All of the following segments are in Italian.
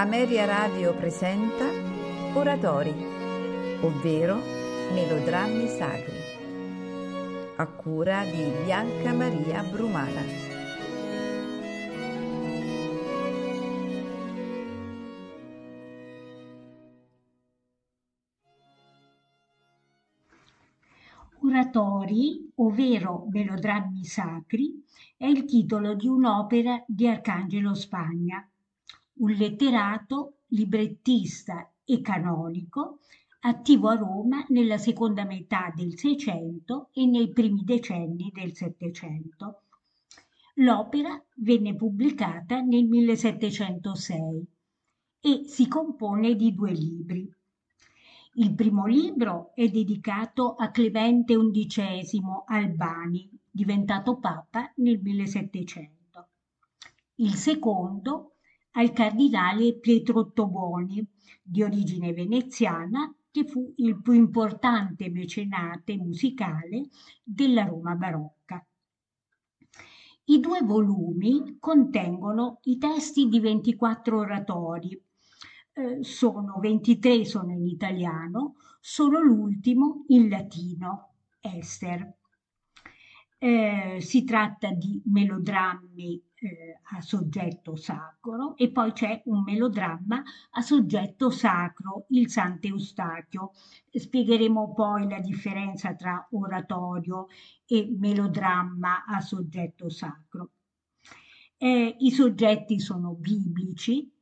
Ameria Radio presenta Oratori, ovvero melodrammi sacri, a cura di Bianca Maria Brumana. Oratori, ovvero melodrammi sacri, è il titolo di un'opera di Arcangelo Spagna un letterato, librettista e canonico, attivo a Roma nella seconda metà del Seicento e nei primi decenni del Settecento. L'opera venne pubblicata nel 1706 e si compone di due libri. Il primo libro è dedicato a Clemente XI Albani, diventato papa nel 1700. Il secondo al cardinale Pietro Ottoboni, di origine veneziana, che fu il più importante mecenate musicale della Roma barocca. I due volumi contengono i testi di 24 oratori, eh, sono 23 sono in italiano, solo l'ultimo in latino, Ester. Eh, si tratta di melodrammi eh, a soggetto sacro e poi c'è un melodramma a soggetto sacro, il Sant'Eustachio. Spiegheremo poi la differenza tra oratorio e melodramma a soggetto sacro. Eh, I soggetti sono biblici,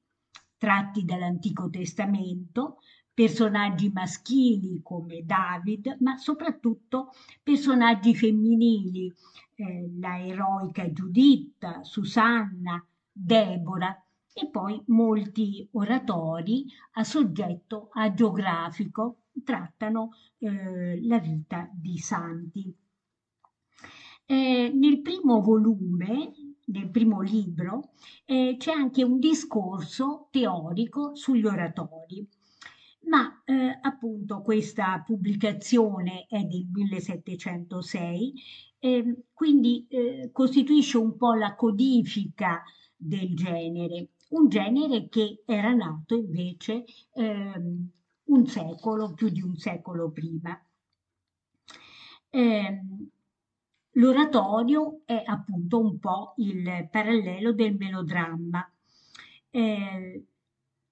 tratti dall'Antico Testamento, personaggi maschili come David, ma soprattutto personaggi femminili, eh, la eroica Giuditta, Susanna, Debora e poi molti oratori a soggetto agiografico trattano eh, la vita di santi. Eh, nel primo volume, nel primo libro, eh, c'è anche un discorso teorico sugli oratori ma eh, appunto questa pubblicazione è del 1706, eh, quindi eh, costituisce un po' la codifica del genere, un genere che era nato invece ehm, un secolo, più di un secolo prima. Ehm, l'oratorio è appunto un po' il parallelo del melodramma. Eh,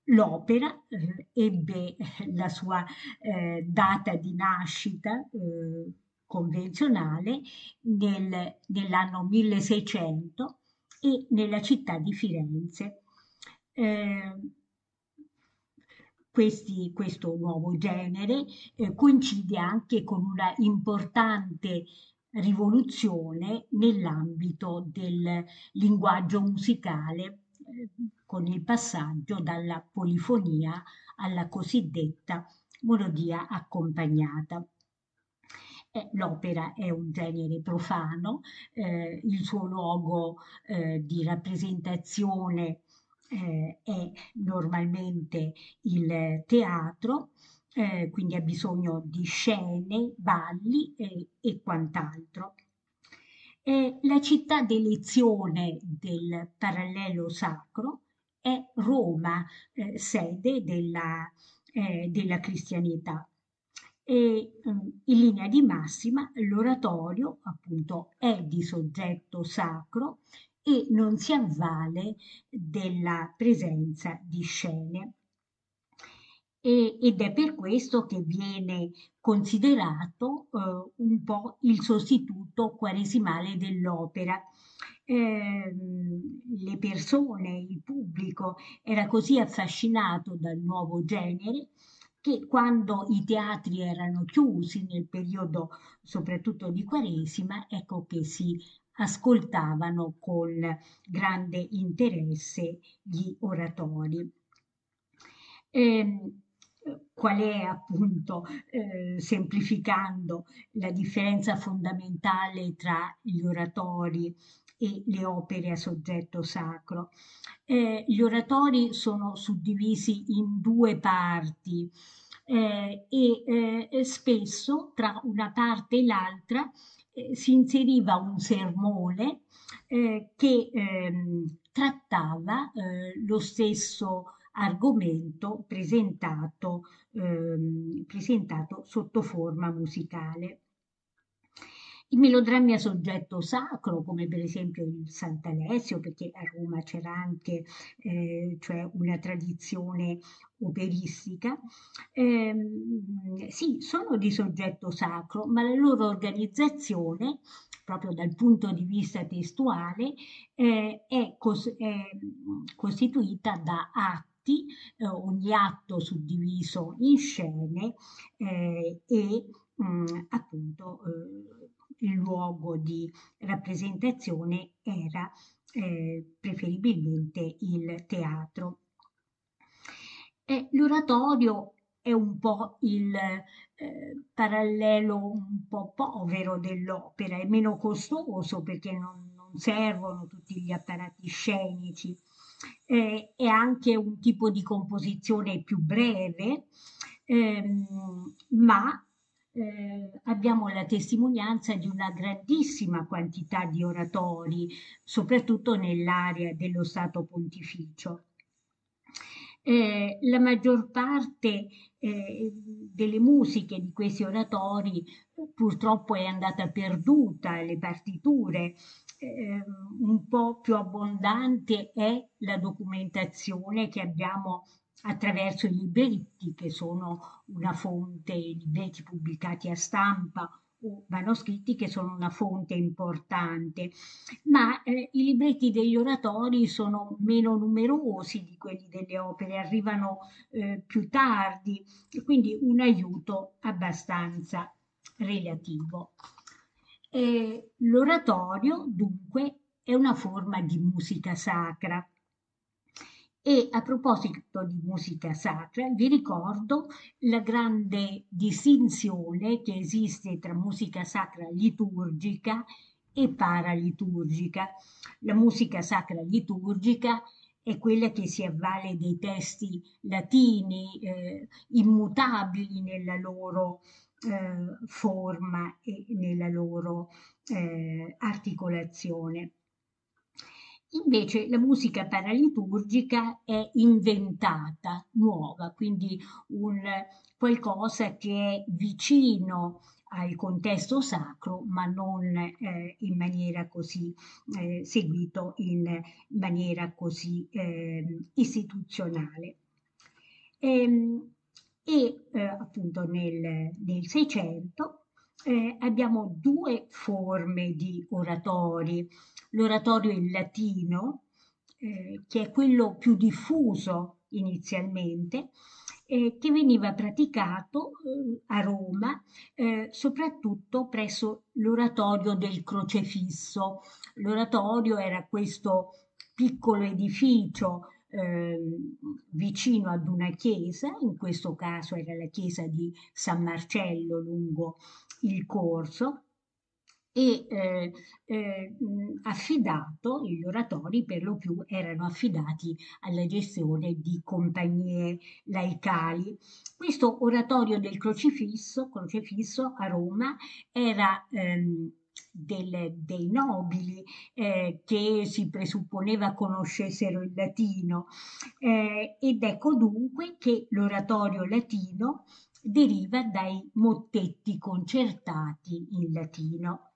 L'opera eh, ebbe la sua eh, data di nascita eh, convenzionale nel, nell'anno 1600 e nella città di Firenze. Eh, questi, questo nuovo genere eh, coincide anche con una importante rivoluzione nell'ambito del linguaggio musicale con il passaggio dalla polifonia alla cosiddetta melodia accompagnata. Eh, l'opera è un genere profano, eh, il suo luogo eh, di rappresentazione eh, è normalmente il teatro, eh, quindi ha bisogno di scene, balli e quant'altro. Eh, la città d'elezione del parallelo sacro è Roma, eh, sede della, eh, della cristianità. E um, in linea di massima l'oratorio appunto è di soggetto sacro e non si avvale della presenza di scene e, ed è per questo che viene considerato eh, un po' il sostituto quaresimale dell'opera. Eh, le persone, il pubblico era così affascinato dal nuovo genere che quando i teatri erano chiusi nel periodo soprattutto di Quaresima, ecco che si ascoltavano con grande interesse gli oratori. Eh, qual è appunto, eh, semplificando, la differenza fondamentale tra gli oratori e le opere a soggetto sacro. Eh, gli oratori sono suddivisi in due parti eh, e eh, spesso tra una parte e l'altra eh, si inseriva un sermone eh, che ehm, trattava lo stesso argomento presentato, ehm, presentato sotto forma musicale. I melodrammi a soggetto sacro, come per esempio il Sant'Alessio, perché a Roma c'era anche eh, cioè una tradizione operistica, ehm, sì, sono di soggetto sacro, ma la loro organizzazione, proprio dal punto di vista testuale, eh, è, cos- è, costituita da atti, eh, ogni atto suddiviso in scene eh, e mh, mm, appunto eh, il luogo di rappresentazione era eh, preferibilmente il teatro. E l'oratorio è un po' il eh, parallelo un po' povero dell'opera, è meno costoso perché non servono tutti gli apparati scenici, eh, è anche un tipo di composizione più breve, ehm, ma eh, abbiamo la testimonianza di una grandissima quantità di oratori, soprattutto nell'area dello Stato Pontificio. Eh, la maggior parte eh, delle musiche di questi oratori purtroppo è andata perduta, le partiture. Eh, un po' più abbondante è la documentazione che abbiamo attraverso i libretti che sono una fonte, libretti pubblicati a stampa o manoscritti che sono una fonte importante, ma eh, i libretti degli oratori sono meno numerosi di quelli delle opere, arrivano eh, più tardi, quindi un aiuto abbastanza relativo. Eh, l'oratorio dunque è una forma di musica sacra e a proposito di musica sacra, vi ricordo la grande distinzione che esiste tra musica sacra liturgica e paraliturgica. La musica sacra liturgica è quella che si avvale dei testi latini eh, immutabili nella loro eh, forma e nella loro eh, articolazione. Invece la musica paraliturgica è inventata, nuova, quindi un qualcosa che è vicino al contesto sacro, ma non eh, in maniera così eh, seguito in maniera così eh, istituzionale. Ehm, e eh, appunto nel, nel 600 eh, abbiamo due forme di oratori l'oratorio in latino, eh, che è quello più diffuso inizialmente, eh, che veniva praticato eh, a Roma, eh, soprattutto presso l'oratorio del crocefisso. L'oratorio era questo piccolo edificio eh, vicino ad una chiesa, in questo caso era la chiesa di San Marcello lungo il corso, e eh, eh, affidato, gli oratori per lo più erano affidati alla gestione di compagnie laicali. Questo oratorio del crocifisso, crocifisso a Roma era ehm, del, dei nobili eh, che si presupponeva conoscessero il latino eh, ed ecco dunque che l'oratorio latino deriva dai mottetti concertati in latino.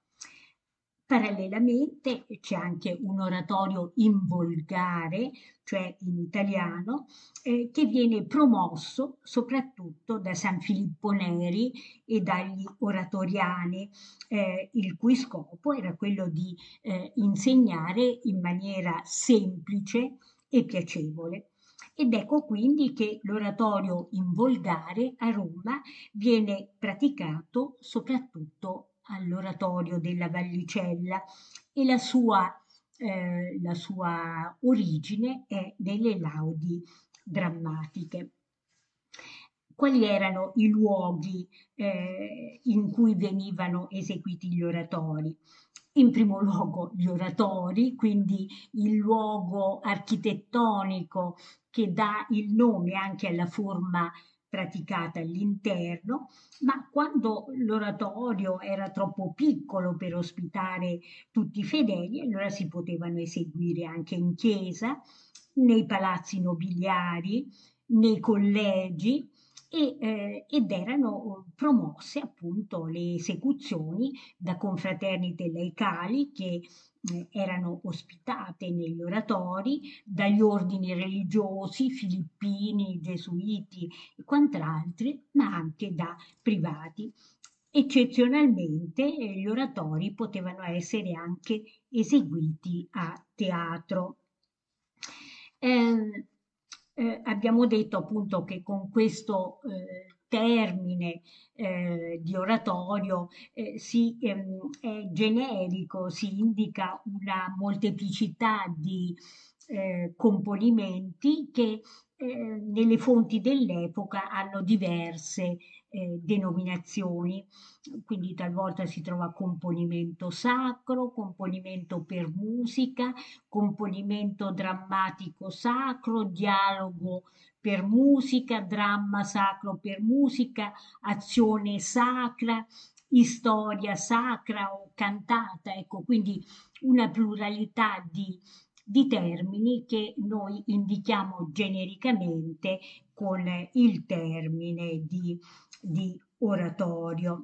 Parallelamente c'è anche un oratorio in volgare, cioè in italiano, eh, che viene promosso soprattutto da San Filippo Neri e dagli oratoriani, eh, il cui scopo era quello di eh, insegnare in maniera semplice e piacevole. Ed ecco quindi che l'oratorio in volgare a Roma viene praticato soprattutto all'oratorio della Vallicella e la sua, eh, la sua origine è nelle laudi drammatiche. Quali erano i luoghi eh, in cui venivano eseguiti gli oratori? in primo luogo gli oratori, quindi il luogo architettonico che dà il nome anche alla forma praticata all'interno, ma quando l'oratorio era troppo piccolo per ospitare tutti i fedeli, allora si potevano eseguire anche in chiesa, nei palazzi nobiliari, nei collegi e, eh, ed erano promosse appunto le esecuzioni da confraternite laicali che eh, erano ospitate negli oratori dagli ordini religiosi filippini, gesuiti e quant'altri, ma anche da privati. Eccezionalmente eh, gli oratori potevano essere anche eseguiti a teatro. Eh, eh, abbiamo detto appunto che con questo eh, termine eh, di oratorio eh, si, ehm, è generico, si indica una molteplicità di eh, componimenti che eh, nelle fonti dell'epoca hanno diverse eh, denominazioni, quindi talvolta si trova componimento sacro, componimento per musica, componimento drammatico sacro, dialogo per musica, dramma sacro per musica, azione sacra, storia sacra o cantata, ecco, quindi una pluralità di, di termini che noi indichiamo genericamente con il termine di di oratorio.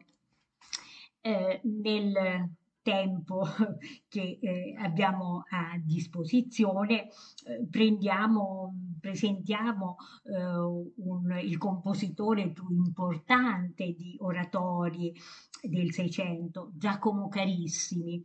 Eh, nel tempo che eh, abbiamo a disposizione eh, prendiamo, presentiamo eh, un, il compositore più importante di oratori del Seicento, Giacomo Carissimi,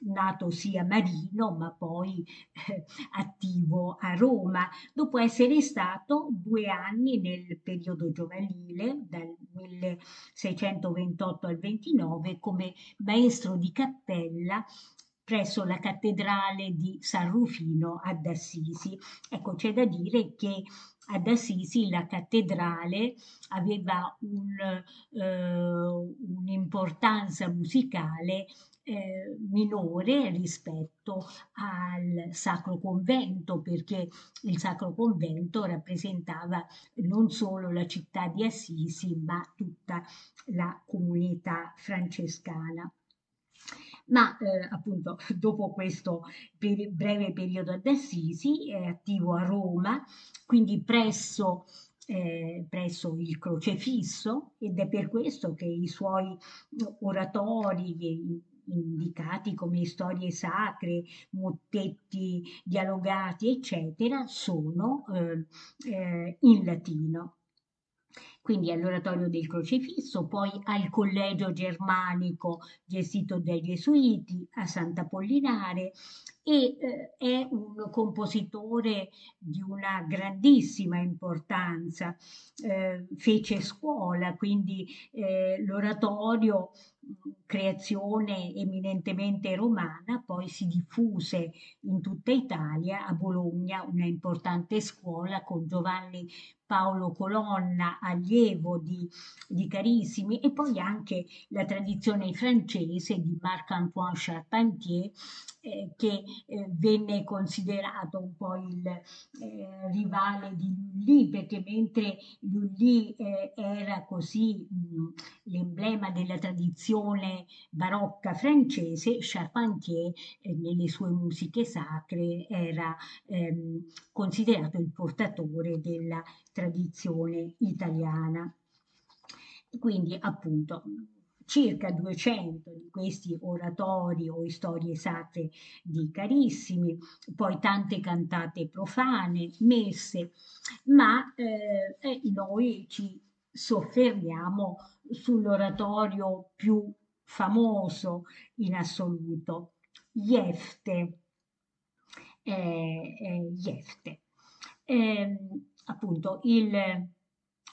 nato sia Marino ma poi eh, attivo a Roma, dopo essere stato due anni nel periodo giovanile, dal 1628 al 29, come maestro di cappella presso la cattedrale di San Rufino ad Assisi. Ecco, c'è da dire che ad Assisi la cattedrale aveva un, eh, un'importanza musicale eh, minore rispetto al Sacro Convento, perché il Sacro Convento rappresentava non solo la città di Assisi, ma tutta la comunità francescana. Ma eh, appunto dopo questo per breve periodo ad Assisi è attivo a Roma, quindi presso eh, presso il crocefisso ed è per questo che i suoi oratori indicati come storie sacre, mottetti dialogati, eccetera, sono eh, eh, in latino quindi all'oratorio del Crocefisso, poi al collegio germanico gestito dai Gesuiti a Sant'Apollinare e eh, è un compositore di una grandissima importanza. Eh, fece scuola, quindi eh, l'oratorio creazione eminentemente romana, poi si diffuse in tutta Italia, a Bologna una importante scuola con Giovanni Paolo Colonna, allievo di, di Carissimi, e poi anche la tradizione francese di Marc-Antoine Charpentier, eh, che eh, venne considerato un po' il eh, rivale di Lully, perché mentre Lully eh, era così mh, l'emblema della tradizione barocca francese, Charpentier eh, nelle sue musiche sacre era ehm, considerato il portatore della tradizione italiana. Quindi appunto circa 200 di questi oratori o storie sacre di carissimi, poi tante cantate profane, messe, ma eh, noi ci soffermiamo sull'oratorio più famoso in assoluto, Jefte. Eh, eh, Jefte. Eh, appunto il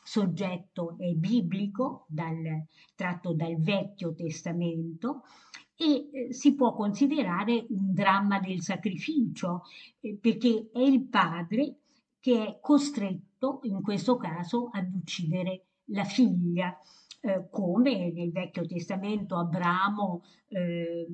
soggetto è biblico, dal, tratto dal Vecchio Testamento, e eh, si può considerare un dramma del sacrificio, eh, perché è il padre che è costretto, in questo caso, ad uccidere la figlia. Eh, come nel Vecchio Testamento Abramo eh,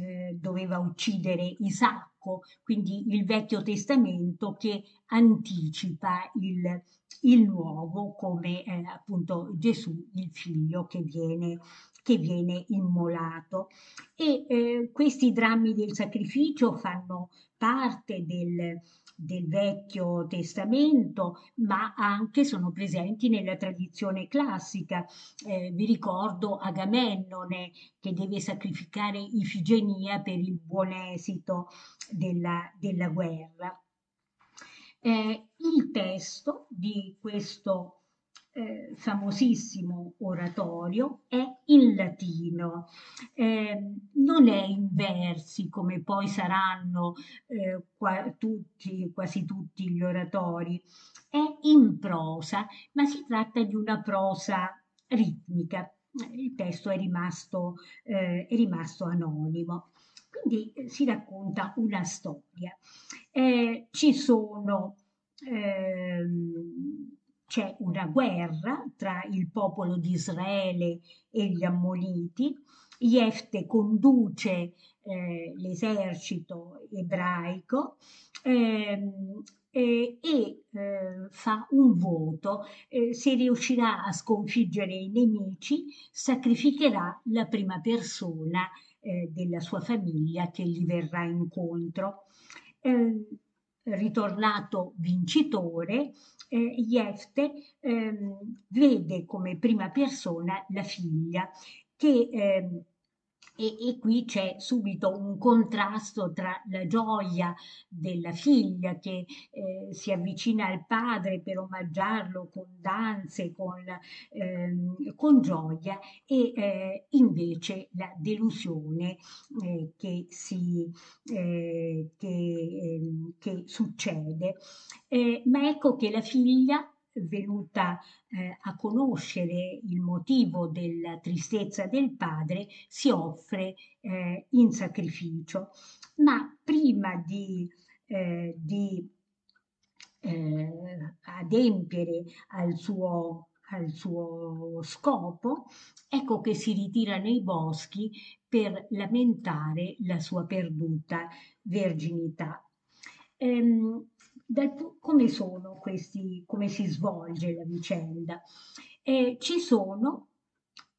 eh, doveva uccidere Isacco, quindi il Vecchio Testamento che anticipa il, il nuovo come eh, appunto Gesù, il figlio che viene, che viene immolato. E eh, questi drammi del sacrificio fanno parte del, del Vecchio Testamento, ma anche sono presenti nella tradizione classica. Eh, vi ricordo Agamennone che deve sacrificare Ifigenia per il buon esito della, della guerra. Eh, il testo di questo eh, famosissimo oratorio è in latino, eh, non è in versi come poi saranno eh, qua, tutti, quasi tutti gli oratori, è in prosa, ma si tratta di una prosa ritmica. Il testo è rimasto, eh, è rimasto anonimo. Quindi eh, si racconta una storia. Eh, ci sono ehm, c'è una guerra tra il popolo di Israele e gli Ammoniti. Jefte conduce eh, l'esercito ebraico ehm, eh, e eh, fa un voto. Eh, se riuscirà a sconfiggere i nemici, sacrificherà la prima persona eh, della sua famiglia che gli verrà incontro. Ritornato vincitore, eh, Jefte ehm, vede come prima persona la figlia che ehm, e, e, qui c'è subito un contrasto tra la gioia della figlia che eh, si avvicina al padre per omaggiarlo con danze, con, ehm, con gioia e eh, invece la delusione eh, che, si, eh, che, ehm, che succede. Eh, ma ecco che la figlia venuta eh, a conoscere il motivo della tristezza del padre, si offre eh, in sacrificio. Ma prima di, eh, di eh, adempiere al suo, al suo scopo, ecco che si ritira nei boschi per lamentare la sua perduta verginità. Ehm, dal, come sono questi, come si svolge la vicenda. Eh, ci sono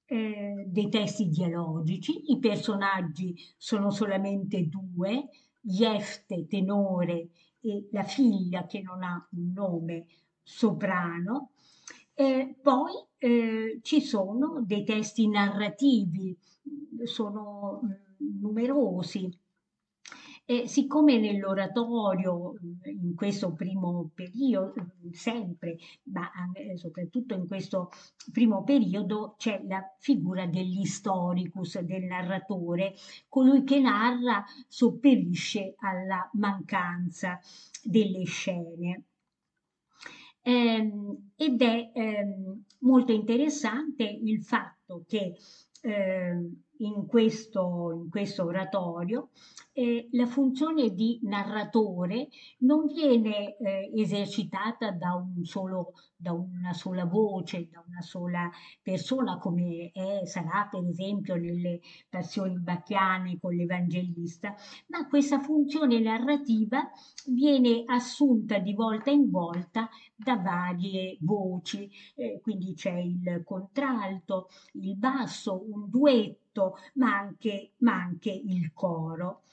eh, dei testi dialogici, i personaggi sono solamente due, Jefte, tenore, e la figlia che non ha un nome, soprano. Eh, poi eh, ci sono dei testi narrativi, sono mm, numerosi, e siccome nell'oratorio, in questo primo periodo, sempre, ma soprattutto in questo primo periodo, c'è la figura dell'historicus, del narratore, colui che narra sopperisce alla mancanza delle scene. Ehm, ed è ehm, molto interessante il fatto che ehm, in questo, in questo oratorio eh, la funzione di narratore non viene eh, esercitata da, un solo, da, una sola voce, da una sola persona, come è, sarà per esempio nelle passioni bacchiane con l'Evangelista, ma questa funzione narrativa viene assunta di volta in volta da varie voci, eh, quindi c'è il contralto, il basso, un duetto, ma anche, ma anche il coro.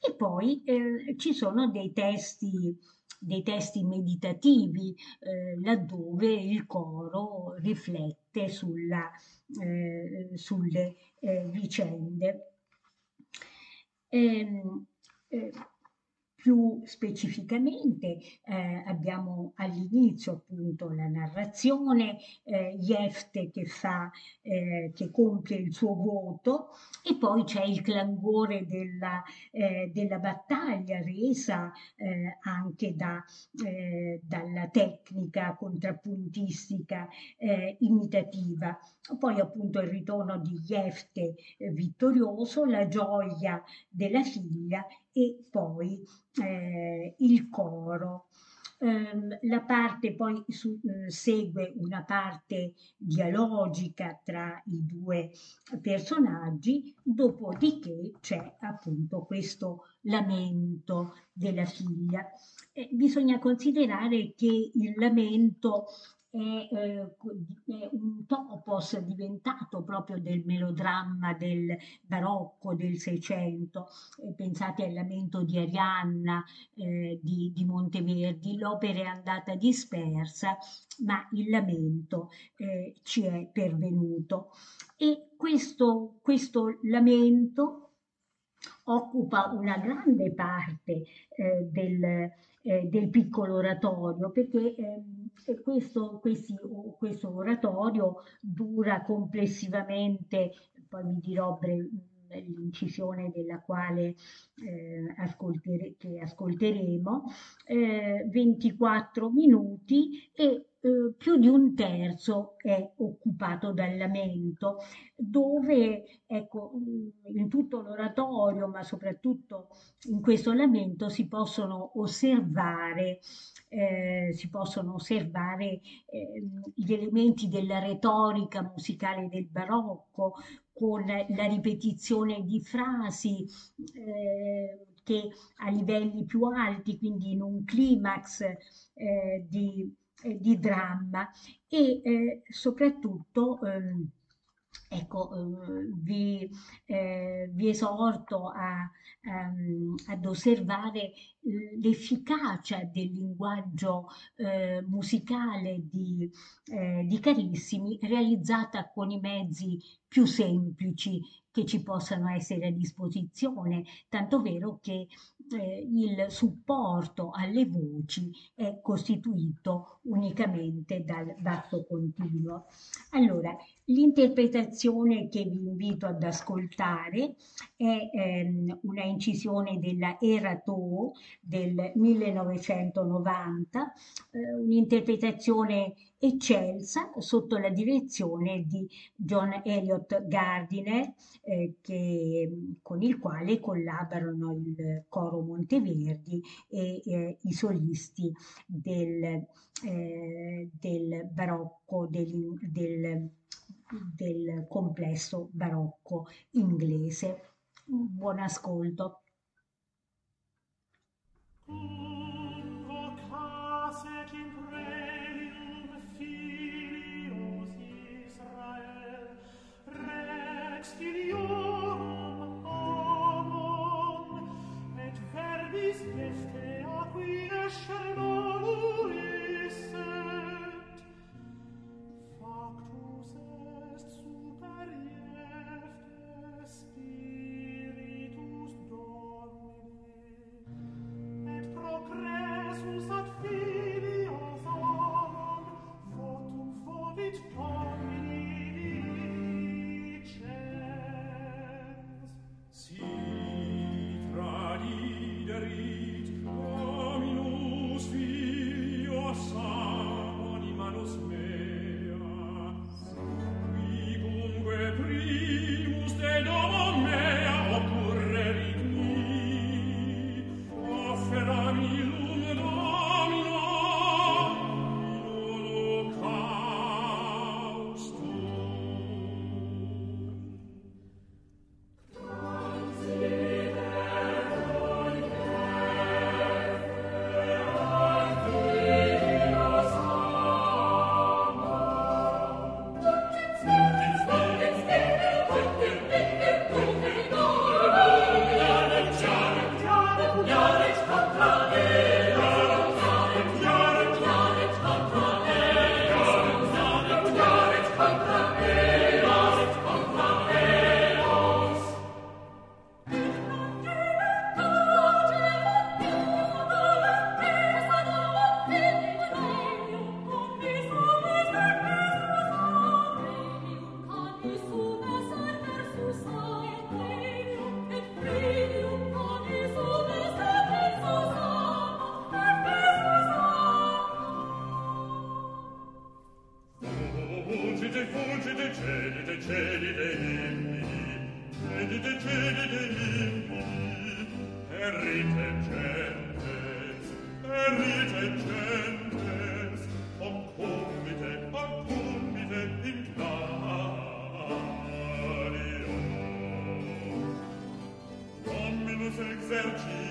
E poi eh, ci sono dei testi, dei testi meditativi eh, laddove il coro riflette sulla, eh, sulle eh, vicende. Ehm, eh, più specificamente eh, abbiamo all'inizio appunto la narrazione, eh, Jefte che, fa, eh, che compie il suo voto e poi c'è il clangore della, eh, della battaglia resa eh, anche da, eh, dalla tecnica contrappuntistica imitativa. Poi appunto il ritorno di Jefte vittorioso, la gioia della figlia e poi eh, il coro. Um, la parte poi su, uh, segue una parte dialogica tra i due personaggi, dopodiché c'è appunto questo lamento della figlia. Eh, bisogna considerare che il lamento è, eh, un topos diventato proprio del melodramma del barocco del Seicento. Eh, pensate al lamento di Arianna eh, di, di, Monteverdi, l'opera è andata dispersa, ma il lamento eh, ci è pervenuto. E questo, questo lamento occupa una grande parte eh, del, eh, del, piccolo oratorio perché eh, questo, questi, questo, oratorio dura complessivamente, poi vi dirò bre- l'incisione della quale eh, ascoltere, che ascolteremo, eh, 24 minuti e eh, più di un terzo è occupato dal lamento, dove ecco, mm, in tutto l'oratorio, ma soprattutto in questo lamento, si possono osservare, eh, si possono osservare eh, gli elementi della retorica musicale del barocco, con la ripetizione di frasi eh, che a livelli più alti, quindi in un climax eh, di eh, di dramma. E soprattutto ehm, ecco, eh, vi, eh, vi, esorto a, um, ad osservare l'efficacia del linguaggio eh, musicale di, eh, di Carissimi realizzata con i mezzi più semplici che ci possano essere a disposizione, tanto vero che eh, il supporto alle voci è costituito unicamente dal basso continuo. Allora, l'interpretazione che vi invito ad ascoltare è ehm, una incisione della Erato del 1990, eh, un'interpretazione eccelsa sotto la direzione di John Elliott Gardiner, eh, che, con il quale collaborano il coro Monteverdi e eh, i solisti del, eh, del barocco, del, del, del complesso barocco inglese. Buon ascolto. exterior. vergine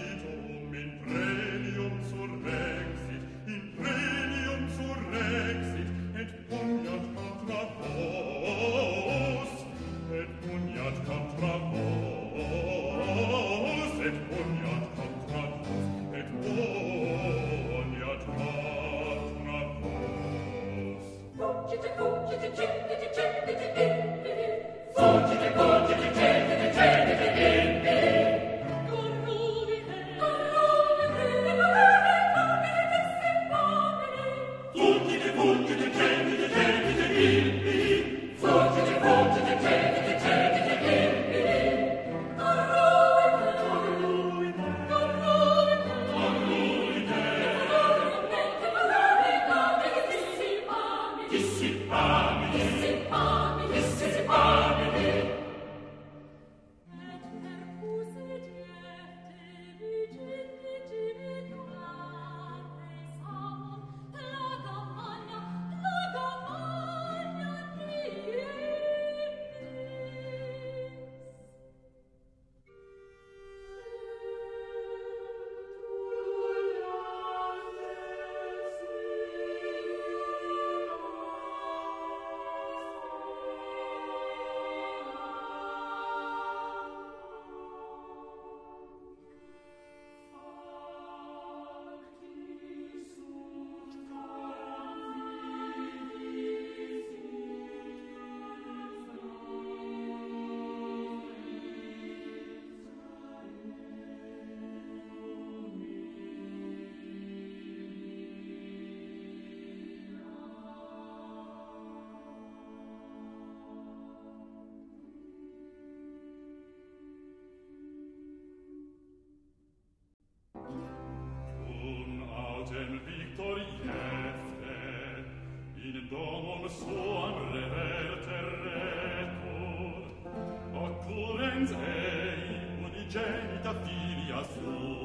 Unigenta filia sua.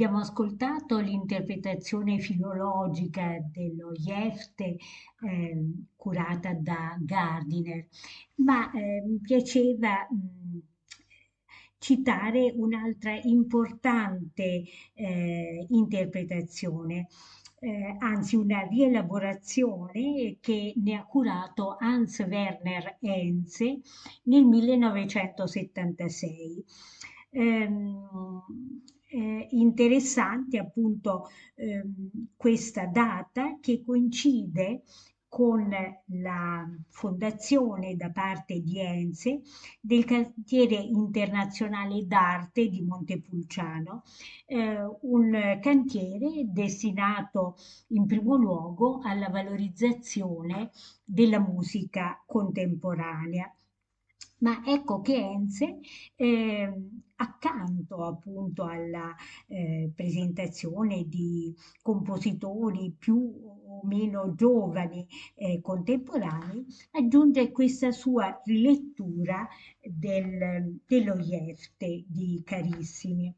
abbiamo ascoltato l'interpretazione filologica dello Jefte eh, curata da Gardiner, ma eh, mi piaceva mh, citare un'altra importante eh, interpretazione eh, anzi una rielaborazione che ne ha curato Hans Werner Henze nel 1976. Ehm, eh, interessante appunto ehm, questa data che coincide con la fondazione da parte di Enze del cantiere internazionale d'arte di Montepulciano, eh, un cantiere destinato in primo luogo alla valorizzazione della musica contemporanea. Ma ecco che Enze eh, accanto appunto alla eh, presentazione di compositori più o meno giovani eh, contemporanei, aggiunge questa sua rilettura del, dello Jefte di Carissimi.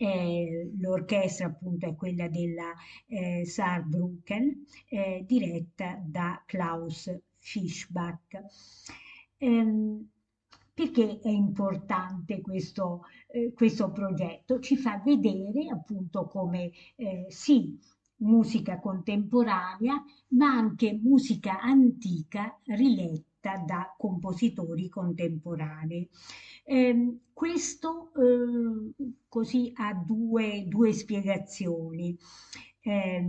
Eh, l'orchestra appunto è quella della eh, Saarbrücken, eh, diretta da Klaus Fischbach. Ehm, perché è importante questo, eh, questo progetto? Ci fa vedere appunto come eh, sì, musica contemporanea, ma anche musica antica riletta da compositori contemporanei. Eh, questo così ha due, due spiegazioni. Eh,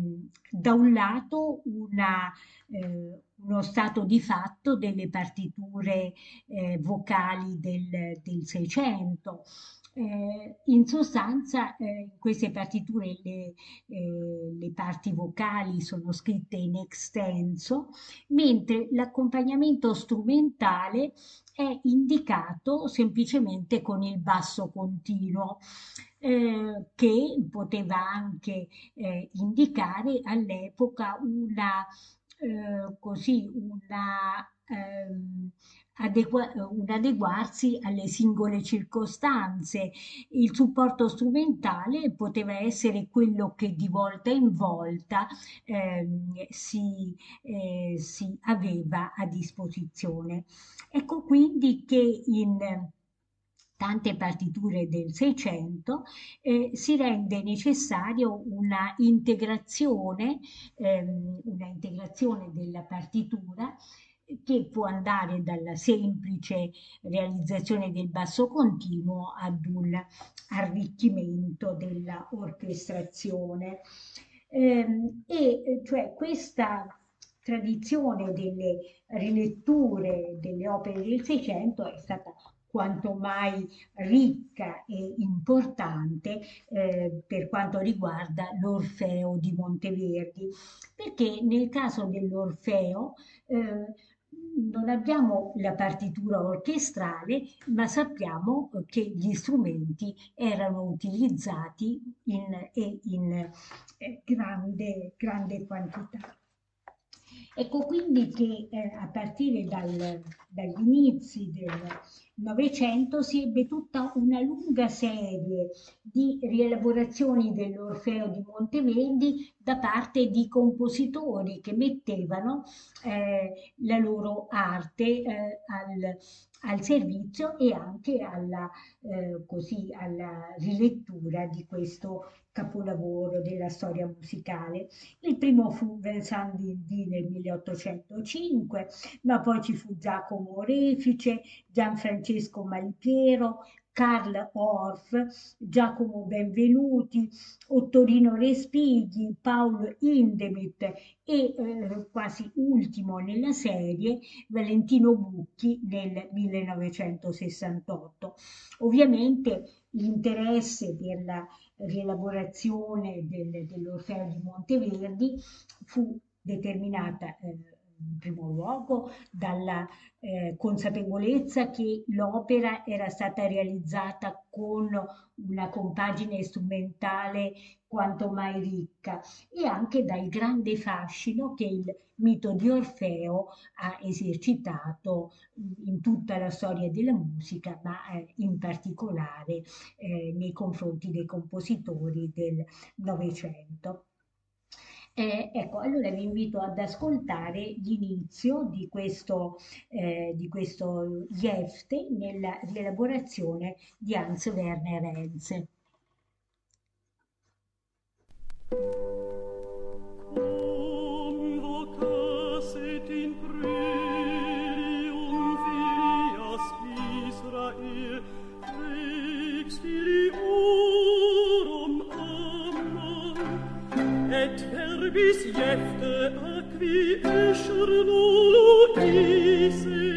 da un lato una, eh, uno stato di fatto delle partiture eh, vocali del, del 600. Eh, in sostanza, eh, queste partiture le, eh, le, parti vocali sono scritte in extenso, mentre l'accompagnamento strumentale è indicato semplicemente con il basso continuo. Eh, che poteva anche eh, indicare all'epoca una eh, così una, ehm, adegua- un adeguarsi alle singole circostanze. Il supporto strumentale poteva essere quello che di volta in volta ehm, si, eh, si aveva a disposizione. Ecco quindi che in tante partiture del Seicento, eh, si rende necessario una integrazione, ehm, una integrazione della partitura che può andare dalla semplice realizzazione del basso continuo ad un arricchimento della orchestrazione. Ehm, e cioè questa tradizione delle riletture delle opere del Seicento è stata quanto mai ricca e importante eh, per quanto riguarda l'Orfeo di Monteverdi, perché nel caso dell'Orfeo eh, non abbiamo la partitura orchestrale, ma sappiamo che gli strumenti erano utilizzati in, in eh, grande, grande quantità. Ecco quindi che eh, a partire dal, dagli inizi del Novecento si ebbe tutta una lunga serie di rielaborazioni dell'Orfeo di Monteverdi da parte di compositori che mettevano eh, la loro arte eh, al, al servizio e anche alla, eh, così, alla rilettura di questo capolavoro della storia musicale. Il primo fu Vincent Dindi nel 1805, ma poi ci fu Giacomo Refice, Gianfrancesco Malipiero, Karl Orff, Giacomo Benvenuti, Ottorino Respighi, Paolo Indemit e eh, quasi ultimo nella serie Valentino Bucchi nel 1968. Ovviamente l'interesse per la rielaborazione del, dell'Orfeo di Monteverdi fu determinata eh, in primo luogo dalla eh, consapevolezza che l'opera era stata realizzata con una compagine strumentale quanto mai ricca e anche dal grande fascino che il mito di Orfeo ha esercitato in tutta la storia della musica, ma eh, in particolare eh, nei confronti dei compositori del Novecento. Eh, ecco, allora vi invito ad ascoltare l'inizio di questo, eh, di questo Jefte nella rielaborazione di Hans Werner Henze. bis jefte acqui escernulo isse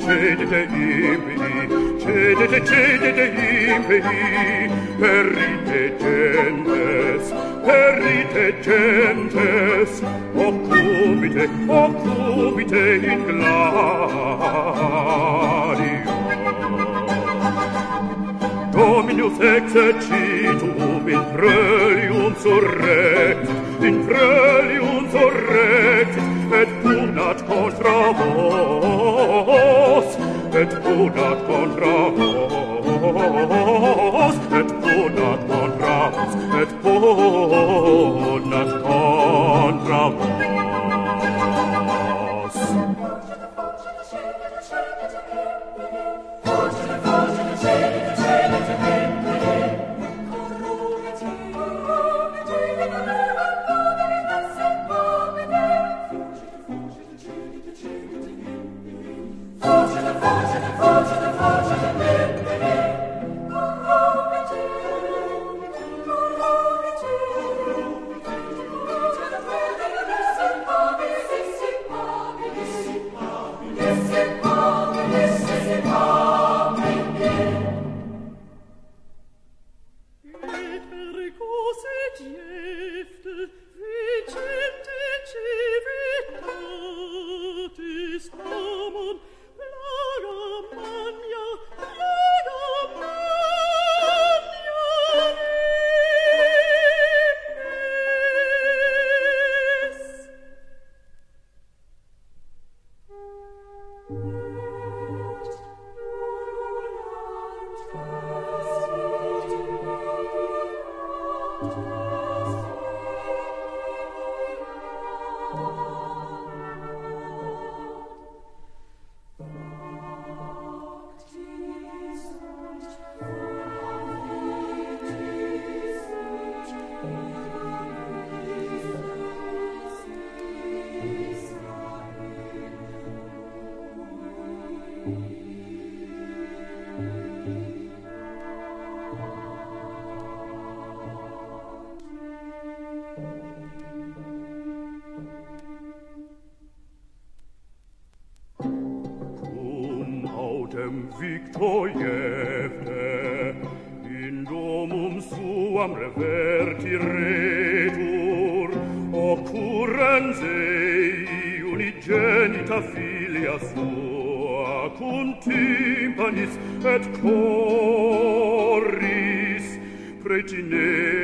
cedete impedi, cedete, cedete impedi, perite gentes, perite gentes, occupite, occupite in gladio. Dominus exercitum in prelium surrex, in prelium dicto in domum suam reverti retur, occurrens ei unigenita filia sua, cum timpanis et coris pretine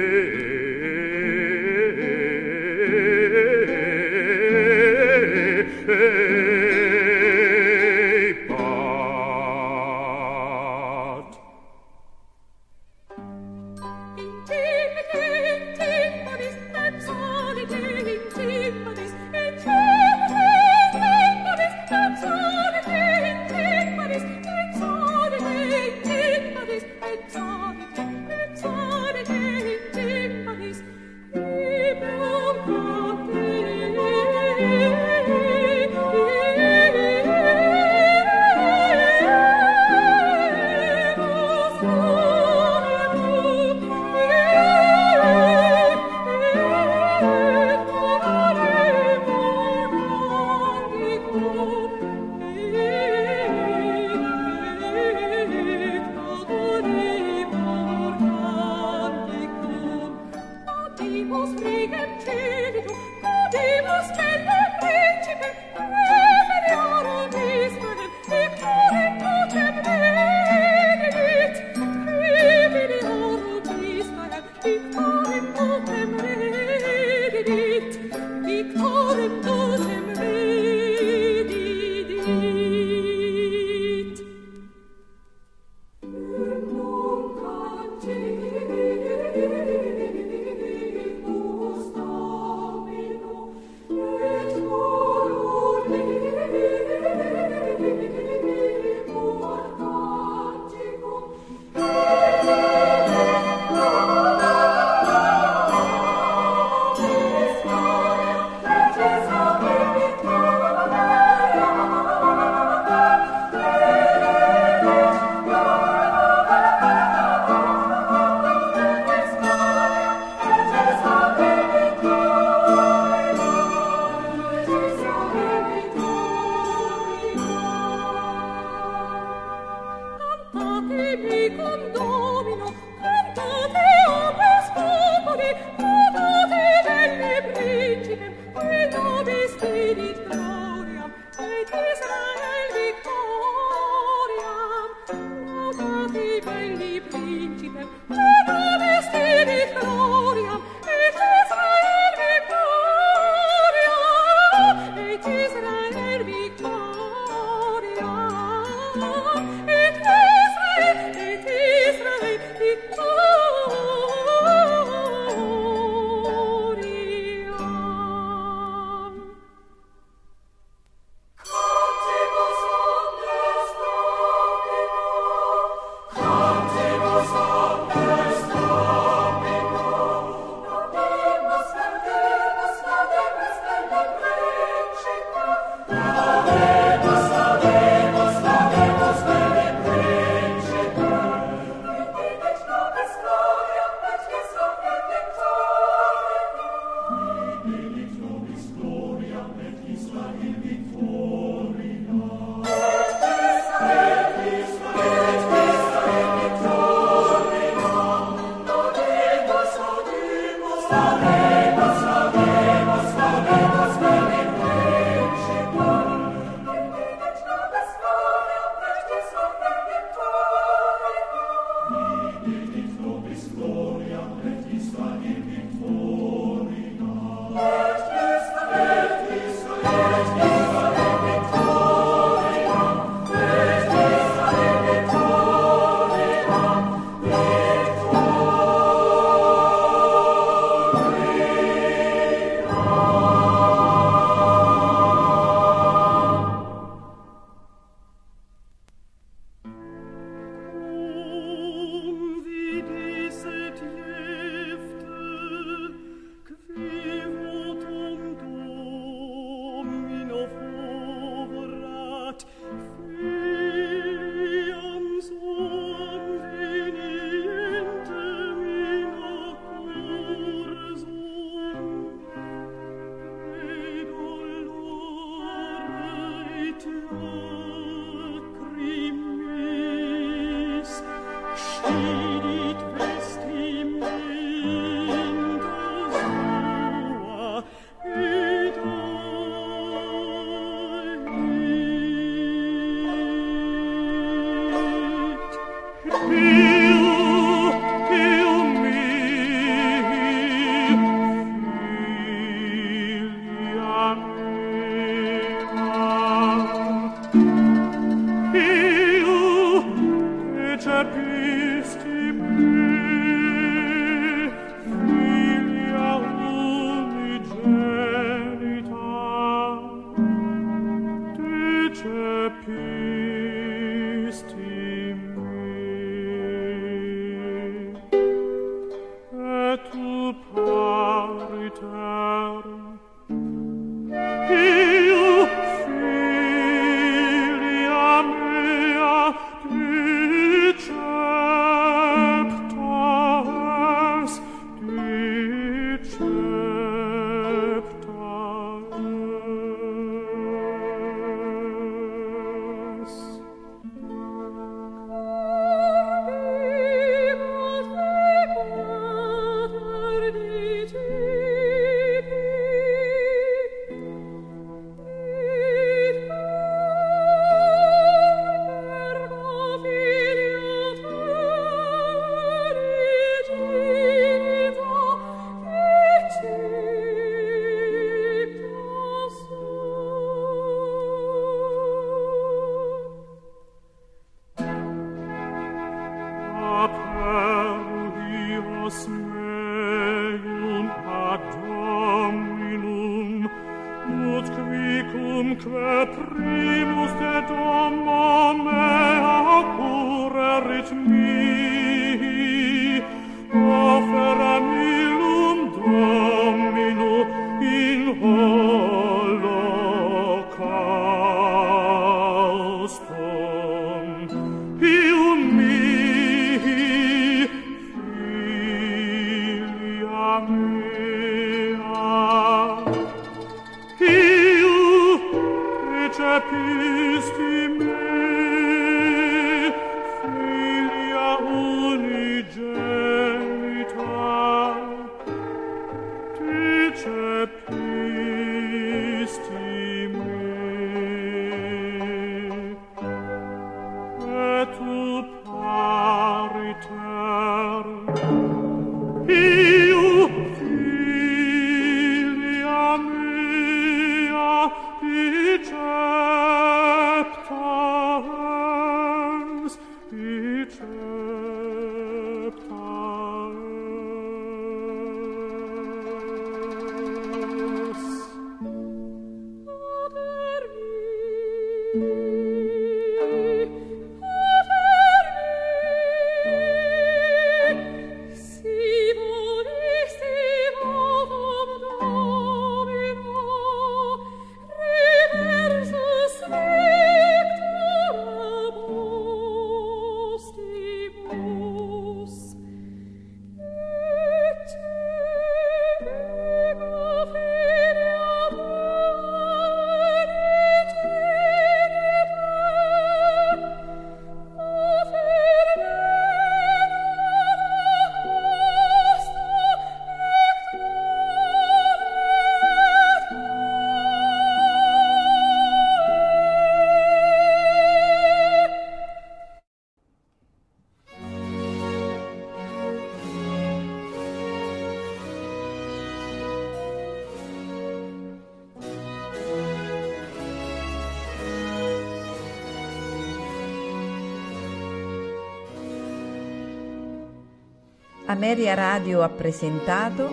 Ameria Radio ha presentato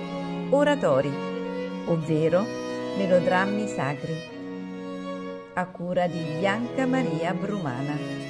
Oratori, ovvero melodrammi sacri, a cura di Bianca Maria Brumana.